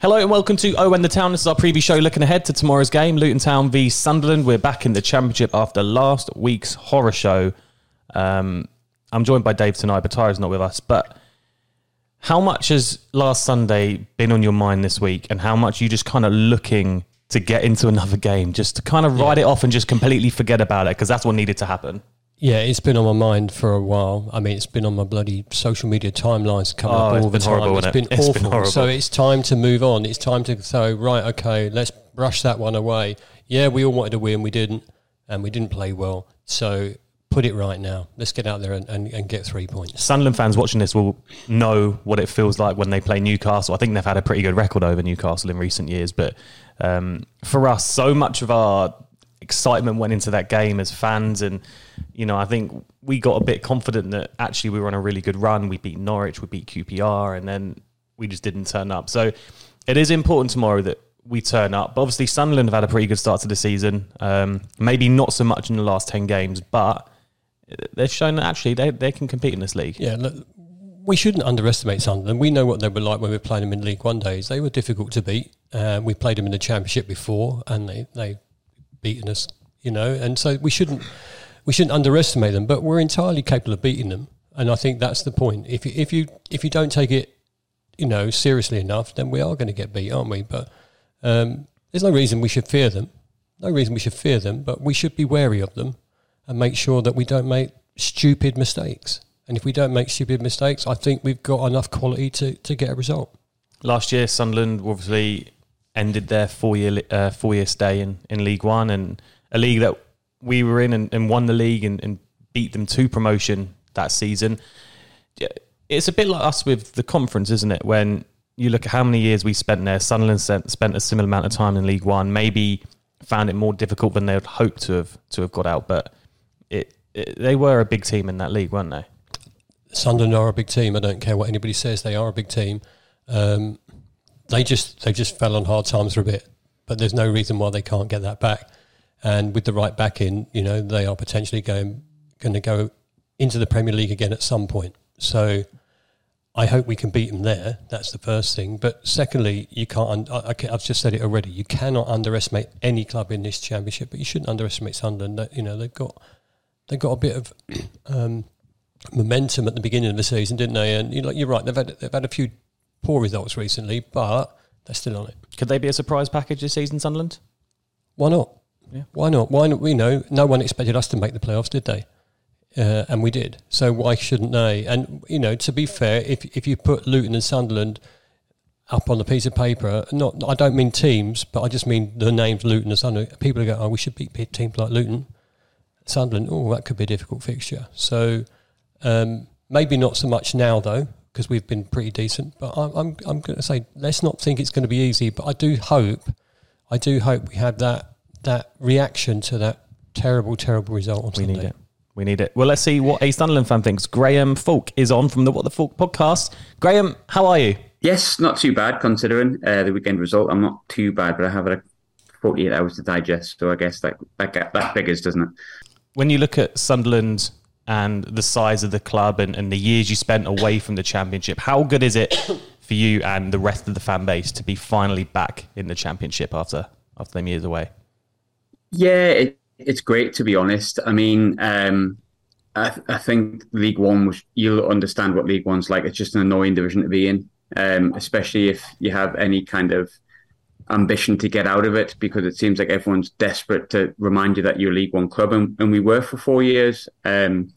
Hello and welcome to Oh and the Town. This is our preview show looking ahead to tomorrow's game, Luton Town v Sunderland. We're back in the Championship after last week's horror show. Um, I'm joined by Dave tonight, but Tyra's not with us. But how much has last Sunday been on your mind this week, and how much are you just kind of looking to get into another game, just to kind of write it off and just completely forget about it, because that's what needed to happen? Yeah, it's been on my mind for a while. I mean, it's been on my bloody social media timelines coming Oh, up all the been horrible, time. It's been? It's awful. been. So it's time to move on. It's time to say, right, okay, let's brush that one away. Yeah, we all wanted to win, we didn't, and we didn't play well. So put it right now. Let's get out there and, and, and get three points. Sunderland fans watching this will know what it feels like when they play Newcastle. I think they've had a pretty good record over Newcastle in recent years, but um, for us, so much of our excitement went into that game as fans, and you know, I think we got a bit confident that actually we were on a really good run. We beat Norwich, we beat QPR, and then we just didn't turn up. So it is important tomorrow that we turn up. But obviously, Sunderland have had a pretty good start to the season. Um, maybe not so much in the last ten games, but they've shown that actually they, they can compete in this league. Yeah, look, we shouldn't underestimate Sunderland. We know what they were like when we playing them in League One days. They were difficult to beat. Uh, we played them in the Championship before, and they they beaten us. You know, and so we shouldn't we shouldn't underestimate them. But we're entirely capable of beating them, and I think that's the point. If you, if you if you don't take it, you know, seriously enough, then we are going to get beat, aren't we? But um, there's no reason we should fear them. No reason we should fear them, but we should be wary of them and make sure that we don't make stupid mistakes. And if we don't make stupid mistakes, I think we've got enough quality to, to get a result. Last year, Sunderland obviously ended their four year uh, four year stay in, in League One and a league that we were in and, and won the league and, and beat them to promotion that season. It's a bit like us with the conference, isn't it? When you look at how many years we spent there, Sunderland spent, a similar amount of time in League One. Maybe found it more difficult than they would hope to have to have got out, but it, it they were a big team in that league, weren't they? Sunderland are a big team. I don't care what anybody says; they are a big team. Um, they just they just fell on hard times for a bit, but there's no reason why they can't get that back. And with the right back in, you know, they are potentially going going to go into the Premier League again at some point. So I hope we can beat them there. That's the first thing. But secondly, you can't. I, I've just said it already. You cannot underestimate any club in this championship, but you shouldn't underestimate Sunderland. You know they've got they've got a bit of um, momentum at the beginning of the season, didn't they? And you know, you're right. They've had they've had a few poor results recently, but they're still on it. Could they be a surprise package this season, Sunderland? Why not? Yeah. Why not? Why not? We know no one expected us to make the playoffs, did they? Uh, and we did. So why shouldn't they? And you know, to be fair, if if you put Luton and Sunderland up on a piece of paper, not I don't mean teams, but I just mean the names Luton and Sunderland. People go, oh, we should beat teams like Luton, Sunderland. Oh, that could be a difficult fixture. So um, maybe not so much now though, because we've been pretty decent. But I'm I'm, I'm going to say let's not think it's going to be easy. But I do hope, I do hope we have that that reaction to that terrible, terrible result on We Sunday. need it. We need it. Well, let's see what a Sunderland fan thinks. Graham Falk is on from the What the Falk podcast. Graham, how are you? Yes, not too bad considering uh, the weekend result. I'm not too bad, but I have like 48 hours to digest, so I guess that that that figures, doesn't it? When you look at Sunderland and the size of the club and, and the years you spent away from the Championship, how good is it for you and the rest of the fan base to be finally back in the Championship after after them years away? Yeah, it, it's great to be honest. I mean, um, I, I think League One was you'll understand what League One's like. It's just an annoying division to be in, um, especially if you have any kind of ambition to get out of it, because it seems like everyone's desperate to remind you that you're a League One club, and, and we were for four years. Um,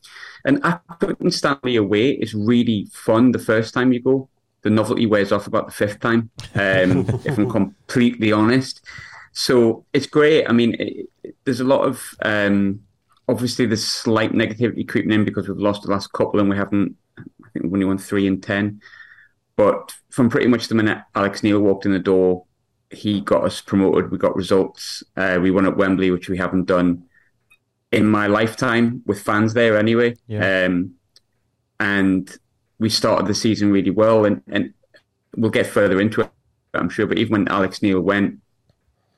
and Accrington Stanley away is really fun the first time you go. The novelty wears off about the fifth time, um, if I'm completely honest. So it's great. I mean, it, it, there's a lot of um, obviously there's slight negativity creeping in because we've lost the last couple and we haven't. I think we've only won three and ten. But from pretty much the minute Alex Neil walked in the door, he got us promoted. We got results. Uh, we won at Wembley, which we haven't done in my lifetime with fans there anyway. Yeah. Um, and we started the season really well, and, and we'll get further into it, I'm sure. But even when Alex Neil went,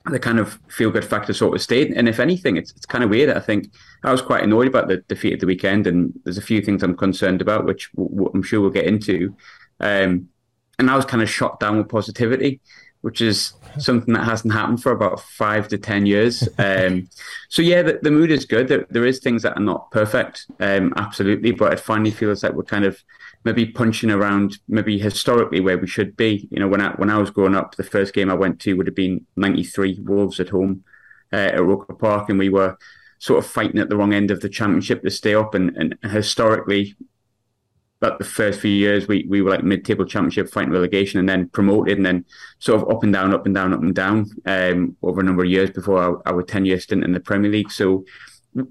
the kind of feel good factor sort of stayed. And if anything, it's it's kind of weird. I think I was quite annoyed about the defeat at the weekend, and there's a few things I'm concerned about, which w- w- I'm sure we'll get into. Um, and I was kind of shot down with positivity, which is something that hasn't happened for about five to ten years. Um, so yeah, the, the, mood is good. There, there is things that are not perfect, um, absolutely, but it finally feels like we're kind of maybe punching around maybe historically where we should be. You know, when I when I was growing up, the first game I went to would have been '93 Wolves at home uh, at Roker Park, and we were sort of fighting at the wrong end of the championship to stay up. And, and historically, but the first few years we, we were like mid-table championship fighting relegation and then promoted and then sort of up and down up and down up and down um, over a number of years before our, our 10 year stint in the premier league. So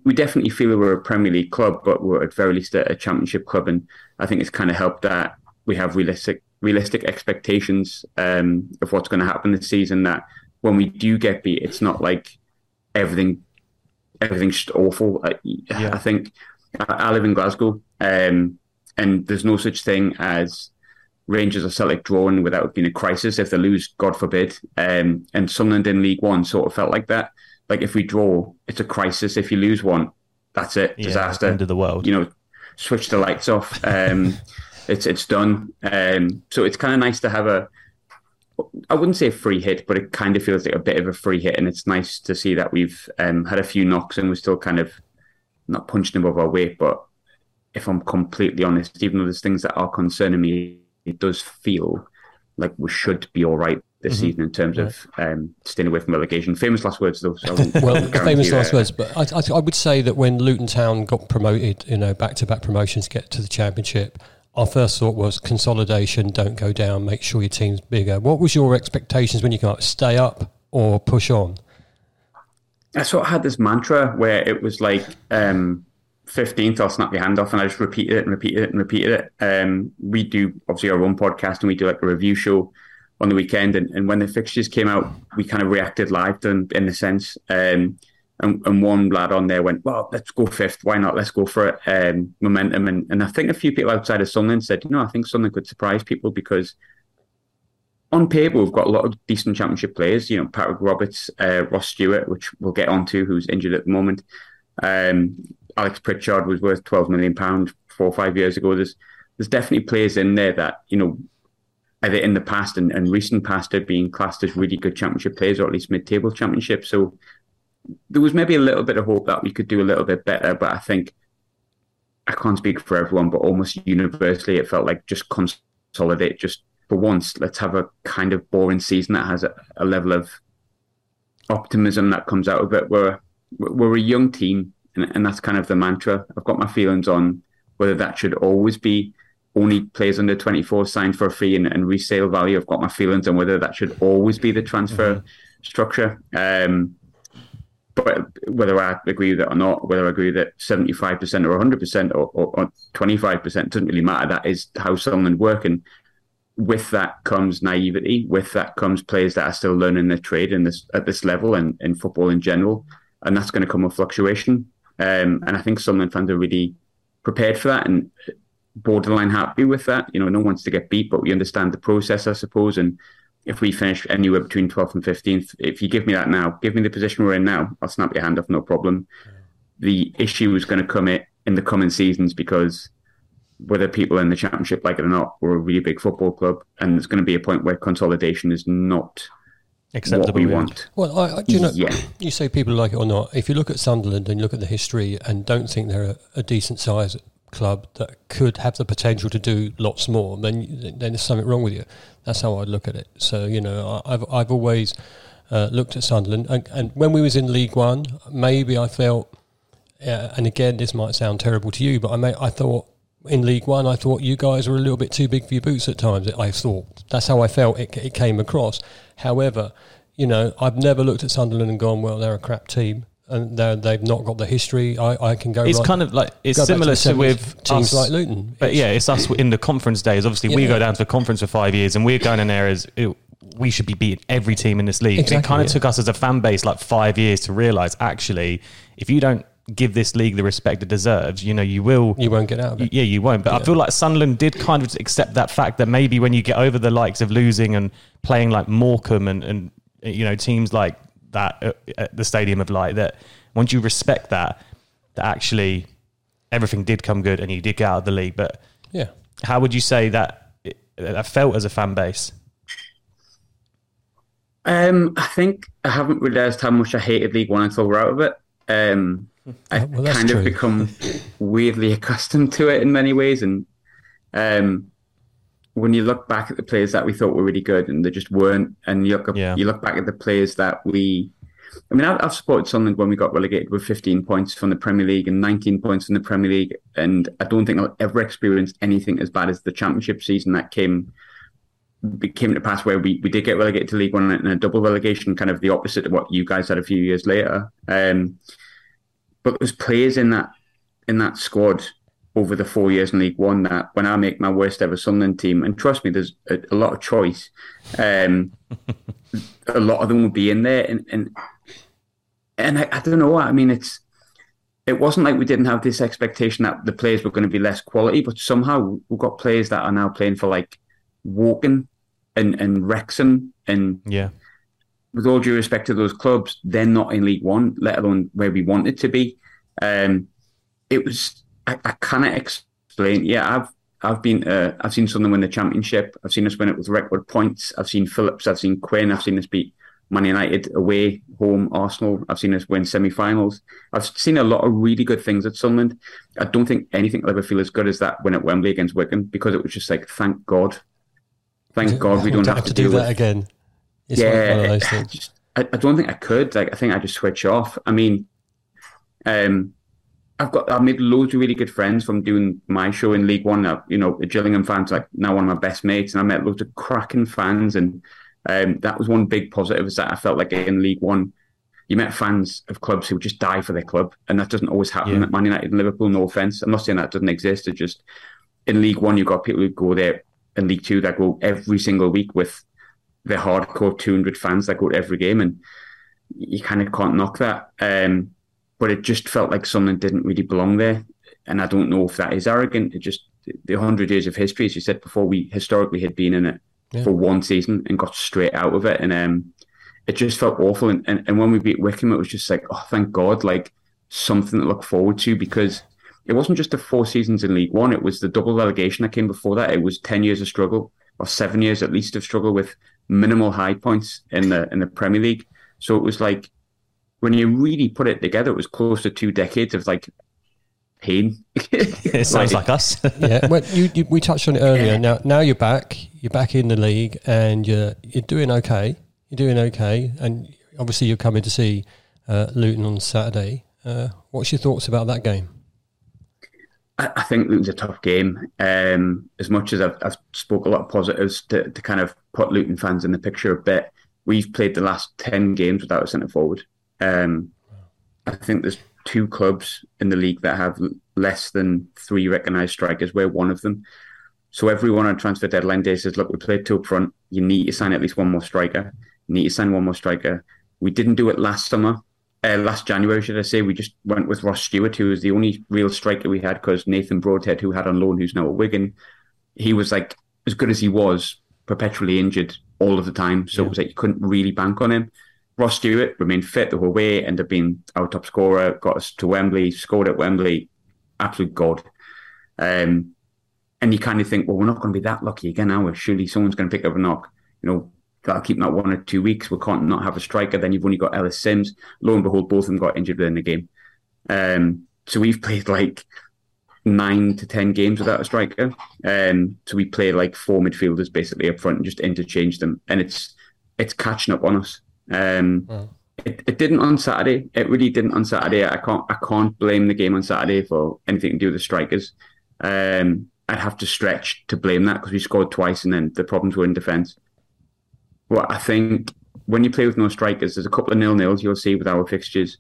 we definitely feel we're a premier league club but we're at very least a, a championship club. And i think it's kind of helped that we have realistic realistic expectations um, of what's going to happen this season that when we do get beat it's not like everything everything's just awful. I, yeah. I think I, I live in glasgow um, and there's no such thing as Rangers or Celtic drawing without being a crisis. If they lose, God forbid. Um, and Sunderland in League One sort of felt like that. Like if we draw, it's a crisis. If you lose one, that's it. Disaster. Yeah, end of the world. You know, switch the lights off. Um, it's it's done. Um, so it's kind of nice to have a. I wouldn't say a free hit, but it kind of feels like a bit of a free hit, and it's nice to see that we've um, had a few knocks and we're still kind of not punching above our weight, but if I'm completely honest, even though there's things that are concerning me, it does feel like we should be all right this mm-hmm. season in terms of um, staying away from relegation. Famous last words, though. So well, famous last words. But I, I, I, would say that when Luton Town got promoted, you know, back-to-back promotions, get to the championship, our first thought was consolidation. Don't go down. Make sure your team's bigger. What was your expectations when you got stay up or push on? I sort of had this mantra where it was like. Um, 15th, I'll snap your hand off. And I just repeated it and repeated it and repeated it. Um, we do obviously our own podcast and we do like a review show on the weekend. And, and when the fixtures came out, we kind of reacted live to them in a sense. Um, and, and one lad on there went, well, let's go fifth. Why not? Let's go for it. Um, momentum. And, and I think a few people outside of Sunderland said, you know, I think something could surprise people because on paper, we've got a lot of decent championship players. You know, Patrick Roberts, uh, Ross Stewart, which we'll get onto, who's injured at the moment. Um, Alex Pritchard was worth twelve million pound four or five years ago. There's there's definitely players in there that you know either in the past and, and recent past have been classed as really good championship players or at least mid-table championship. So there was maybe a little bit of hope that we could do a little bit better, but I think I can't speak for everyone, but almost universally it felt like just consolidate, just for once, let's have a kind of boring season that has a, a level of optimism that comes out of it. We're we're a young team and, and that's kind of the mantra. I've got my feelings on whether that should always be only players under 24 signed for free and, and, resale value. I've got my feelings on whether that should always be the transfer mm-hmm. structure. Um, but whether I agree with it or not, whether I agree that 75% or 100% or, or, or 25% doesn't really matter. That is how Sunderland work. And with that comes naivety. With that comes players that are still learning their trade in this at this level and in football in general. And that's going to come with fluctuation. Um, and I think Sunderland fans are really prepared for that and borderline happy with that. You know, no one wants to get beat, but we understand the process, I suppose. And if we finish anywhere between 12th and 15th, if you give me that now, give me the position we're in now, I'll snap your hand off, no problem. The issue is going to come in the coming seasons because whether people in the championship like it or not, we're a really big football club, and there's going to be a point where consolidation is not acceptable what we want. Well, I, I, you know, yeah. you say people like it or not. If you look at Sunderland and you look at the history and don't think they're a, a decent size club that could have the potential to do lots more, then then there's something wrong with you. That's how I look at it. So you know, I've I've always uh, looked at Sunderland, and, and, when we was in League One, maybe I felt, uh, and again, this might sound terrible to you, but I may, I thought in League One, I thought you guys were a little bit too big for your boots at times. I thought that's how I felt it, it came across. However, you know, I've never looked at Sunderland and gone, well, they're a crap team. And they've not got the history. I, I can go. It's kind of like it's similar to, to with teams us, like Luton, but yeah, it's us in the conference days. Obviously, yeah. we go down to the conference for five years, and we're going in there as it, we should be beating every team in this league. Exactly, it kind of yeah. took us as a fan base like five years to realize actually, if you don't give this league the respect it deserves, you know, you will. You won't get out of it. Yeah, you won't. But yeah. I feel like Sunderland did kind of accept that fact that maybe when you get over the likes of losing and playing like Morecambe and, and you know teams like that at the Stadium of Light that once you respect that that actually everything did come good and you did get out of the league but yeah how would you say that that felt as a fan base Um, I think I haven't realised how much I hated League One until we're out of it. Um, I well, kind true. of become weirdly accustomed to it in many ways, and um, when you look back at the players that we thought were really good and they just weren't, and you look up, Yeah. you look back at the players that we. I mean, I've, I've supported Sunderland when we got relegated with 15 points from the Premier League and 19 points from the Premier League, and I don't think I'll ever experience anything as bad as the Championship season that came came to pass where we, we did get relegated to League One and a double relegation, kind of the opposite of what you guys had a few years later. Um, but there's players in that in that squad over the four years in League One that when I make my worst ever Sunderland team, and trust me, there's a, a lot of choice. Um, a lot of them will be in there, and and and I, I don't know. I mean, it's it wasn't like we didn't have this expectation that the players were going to be less quality, but somehow we've got players that are now playing for like Woking and and Wrexham, and Yeah. With all due respect to those clubs, they're not in League One, let alone where we want it to be. Um, it was I, I cannot explain. Yeah, I've I've been uh, I've seen Sunderland win the championship. I've seen us win it with record points. I've seen Phillips. I've seen Quinn. I've seen us beat Man United away, home, Arsenal. I've seen us win semi-finals. I've seen a lot of really good things at Sunderland. I don't think anything will ever feel as good as that win at Wembley against Wigan because it was just like, thank God, thank God we don't have to do that with again. It's yeah, one of those I, things. just, I, I don't think I could. Like, I think I just switch off. I mean, um, I've got I've made loads of really good friends from doing my show in League One. Uh, you know, the Gillingham fans like now one of my best mates, and I met loads of cracking fans, and um, that was one big positive is that I felt like in League One. You met fans of clubs who just die for their club, and that doesn't always happen Yeah. at Man United and Liverpool. No offense, I'm not saying that doesn't exist. It's just in League One, you've got people who go there, in League Two that go every single week with the hardcore 200 fans that go to every game, and you kind of can't knock that. Um, but it just felt like something didn't really belong there, and I don't know if that is arrogant. It just the 100 years of history, as you said before, we historically had been in it Yeah. for one season and got straight out of it, and um, it just felt awful. And, and and when we beat Wycombe, it was just like, oh, thank God, like something to look forward to because. It wasn't just the four seasons in League One; it was the double relegation that came before that. It was ten years of struggle, or seven years at least of struggle with minimal high points in the in the Premier League. So it was like when you really put it together, it was close to two decades of like pain. It sounds like us. yeah, well, you, you, we touched on it earlier. Now, now you're back. You're back in the league, and you're you're doing okay. You're doing okay, and obviously you're coming to see uh, Luton on Saturday. Uh, what's your thoughts about that game? I, I think it was a tough game. Um, as much as I've, I've spoke a lot of positives to, to kind of put Luton fans in the picture a bit, we've played the last ten games without a centre forward. Um, I think there's two clubs in the league that have less than three recognised strikers. We're one of them. So everyone on transfer deadline day says, "Look, we played two up front. You need to sign at least one more striker. You need to sign one more striker." We didn't do it last summer. Uh, last January, should I say? We just went with Ross Stewart, who was the only real striker we had because Nathan Broadhead, who had on loan, who's now at Wigan, he was like as good as he was, perpetually injured all of the time. So it was like you couldn't really bank on him. Ross Stewart remained fit the whole way, ended up being our top scorer, got us to Wembley, scored at Wembley, absolute god. Um, and you kind of think, well, we're not going to be that lucky again, are we? Surely someone's going to pick up a knock. You know, that'll keep that one or two weeks. We can't not have a striker. Then you've only got Ellis Simms. Lo and behold, both of them got injured within the game. Um, so we've played like nine to ten games without a striker. Um, so we play like four midfielders basically up front and just interchange them, and it's it's catching up on us. Um, it, it didn't on Saturday. It really didn't on Saturday. I can't I can't blame the game on Saturday for anything to do with the strikers. Um, I'd have to stretch to blame that because we scored twice and then the problems were in defence. Well, I think when you play with no strikers, there's a couple of nil nils you'll see with our fixtures.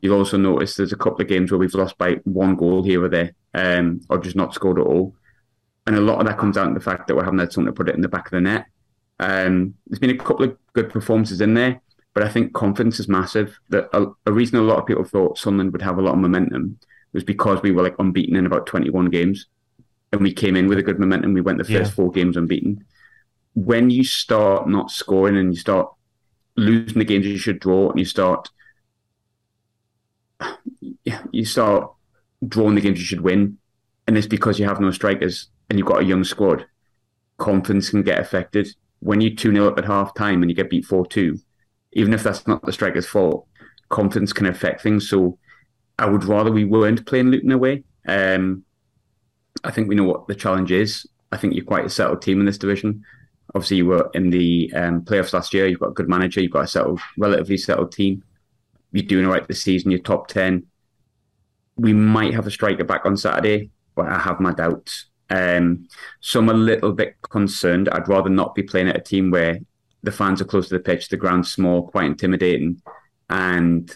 You'll also notice there's a couple of games where we've lost by one goal here or there, um, or just not scored at all. And a lot of that comes down to the fact that we haven't had something to put it in the back of the net. Um, there's been a couple of good performances in there, but I think confidence is massive. That a, a reason a lot of people thought Sunderland would have a lot of momentum was because we were like unbeaten in about 21 games, and we came in with a good momentum. We went the first Yeah. four games unbeaten. When you start not scoring and you start losing the games you should draw, and you start you start drawing the games you should win, and it's because you have no strikers and you've got a young squad. Confidence can get affected, when you 2 0 up at half time and you get beat 4 2, even if that's not the striker's fault, confidence can affect things. So I would rather we weren't playing Luton away. Um, I think we know what the challenge is. I think you're quite a settled team in this division. Obviously, you were in the um, playoffs last year. You've got a good manager. You've got a settled, relatively settled team. You're doing all right this season. You're top ten. We might have a striker back on Saturday, but I have my doubts. Um, so I'm a little bit concerned. I'd rather not be playing at a team where the fans are close to the pitch, the ground's small, quite intimidating, and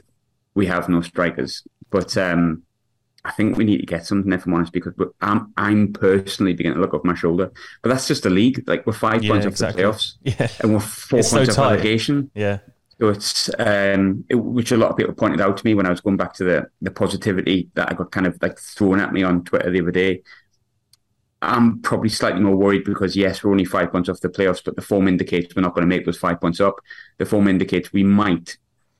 we have no strikers. But um, I think we need to get something, if I'm honest, because I'm I'm personally beginning to look over my shoulder. But that's just the league. Like we're five Yeah, points exactly. off the playoffs, Yeah. and we're four It's so points off relegation. Yeah. So it's um, it, which a lot of people pointed out to me when I was going back to the the positivity that I got kind of like thrown at me on Twitter the other day. I'm probably slightly more worried because yes, we're only five points off the playoffs, but the form indicates we're not going to make those five points up. The form indicates we might,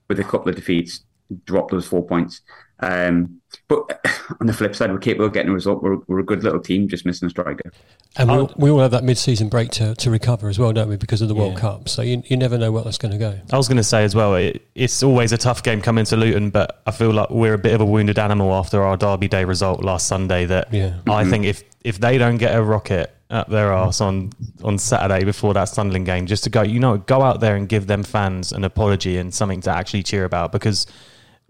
with a couple of defeats, drop those four points. Um, but on the flip side, we're capable of getting a result. We're, we're a good little team, just missing a striker. And we, I all, we all have that mid-season break to, to recover as well, don't we? Because of the World Yeah. Cup, so you, you never know where that's going to go. I was going to say as well, it, it's always a tough game coming to Luton, but I feel like we're a bit of a wounded animal after our Derby Day result last Sunday. That Yeah. I think if if they don't get a rocket up their arse on on Saturday before that Sunderland game, just to go, you know, go out there and give them fans an apology and something to actually cheer about because.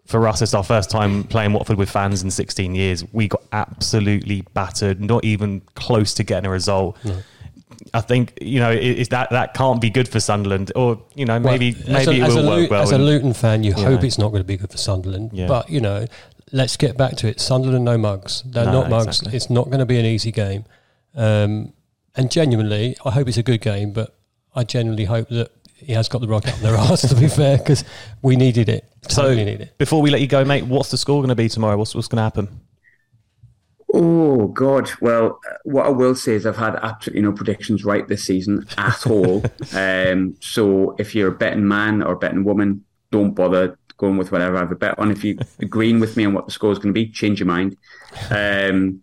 For us, it's our first time playing Watford with fans in 16 years. We got absolutely battered, not even close to getting a result. I think you know it, it's that that can't be good for Sunderland, or you know maybe Well, maybe a, it will work well. As a Luton fan, you you hope know. it's not going to be good for Sunderland. Yeah. But you know, let's get back to it. Sunderland, no mugs. They're No, not mugs. exactly. It's not going to be an easy game. Um, and genuinely, I hope it's a good game. But I genuinely hope that he has got the rocket up their arse. To be fair, because we needed it. So Totally need it. before we let you go, mate, what's the score going to be tomorrow? What's what's going to happen? Oh God! Well, uh, what I will say is I've had absolutely no predictions right this season at all. um, so if you're a betting man or betting woman, don't bother going with whatever I have a bet on. If you agreeing with me on what the score is going to be, change your mind. Um,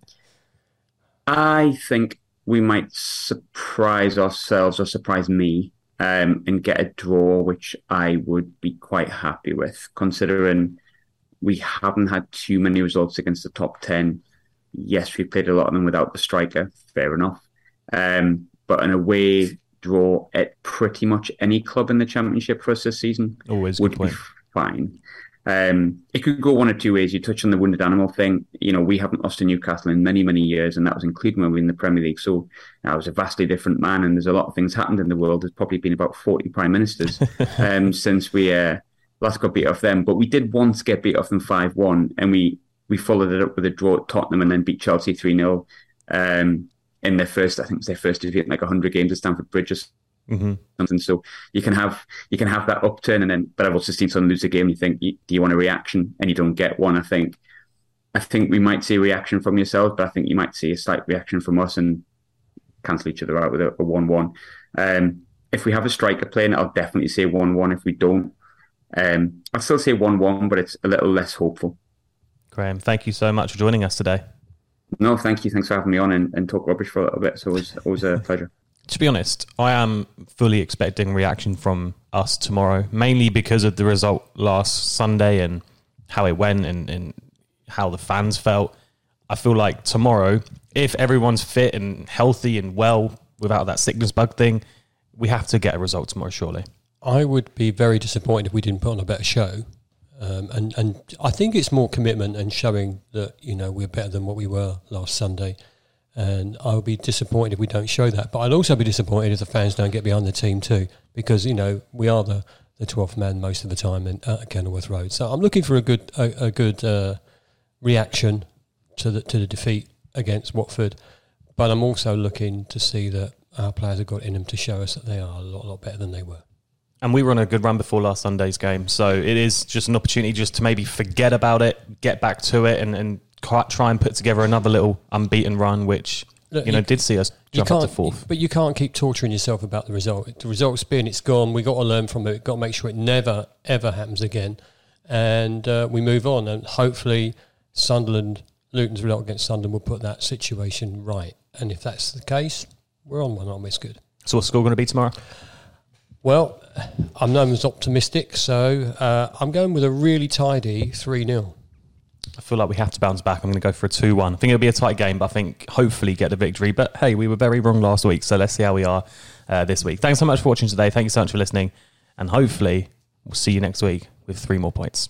I think we might surprise ourselves or surprise me um, and get a draw, which I would be quite happy with, considering we haven't had too many results against the top 10. Yes, we played a lot of them without the striker, fair enough. Um, but an away draw at pretty much any club in the championship for us this season Always would be fine. Um, it could go one or two ways. You touch on the wounded animal thing. You know, we haven't lost to Newcastle in many, many years, and that was including when we were in the Premier League. So I was a vastly different man, and there's a lot of things happened in the world. There's probably been about 40 prime ministers um, since we uh, last got beat off them. But we did once get beat off them 5 1, and we, we followed it up with a draw at Tottenham and then beat Chelsea 3 0 um, in their first, I think it was their first defeat in like 100 games at Stamford Bridge or hmm something. So you can have you can have that upturn, and then but I've also seen someone lose a game. And you think, do you want a reaction? And you don't get one. I think I think we might see a reaction from yourselves, but I think you might see a slight reaction from us and cancel each other out with a, a one-one. Um, if we have a striker playing, I'll definitely say one-one. If we don't, um, I'll still say one-one, but it's a little less hopeful. Graham, thank you so much for joining us today. No, thank you. Thanks for having me on and, and talk rubbish for a little bit. So it was always a pleasure. To be honest, I am fully expecting reaction from us tomorrow, mainly because of the result last Sunday and how it went and, and how the fans felt. I feel like tomorrow, if everyone's fit and healthy and well without that sickness bug thing, we have to get a result tomorrow, surely. I would be very disappointed if we didn't put on a better show. Um, and, and I think it's more commitment and showing that, you know, we're better than what we were last Sunday. And I would be disappointed if we don't show that. But I'd also be disappointed if the fans don't get behind the team too, because, you know, we are the, the 12th man most of the time in, at Kenilworth Road. So I'm looking for a good, a, a good uh, reaction to the, to the defeat against Watford. But I'm also looking to see that our players have got in them to show us that they are a lot, lot better than they were. And we were on a good run before last Sunday's game. So it is just an opportunity just to maybe forget about it, get back to it, and, and try and put together another little unbeaten run, which, Look, you know, you- did see us jump up to fourth. but you can't keep torturing yourself about the result. The result's been, it's gone. We got to learn from it. Got to make sure it never ever happens again, and uh, we move on. And hopefully, Sunderland, Luton's result against Sunderland will put that situation right. And if that's the case, we're on one, aren't we? It's good. So what's the score going to be tomorrow? Well, I'm known as optimistic, so uh, I'm going with a really tidy 3 0. I feel like we have to bounce back. I'm going to go for a 2 1. I think it'll be a tight game, but I think hopefully get the victory. But hey, we were very wrong last week, so let's see how we are uh, this week. Thanks so much for watching today. Thank you so much for listening. And hopefully, we'll see you next week with three more points.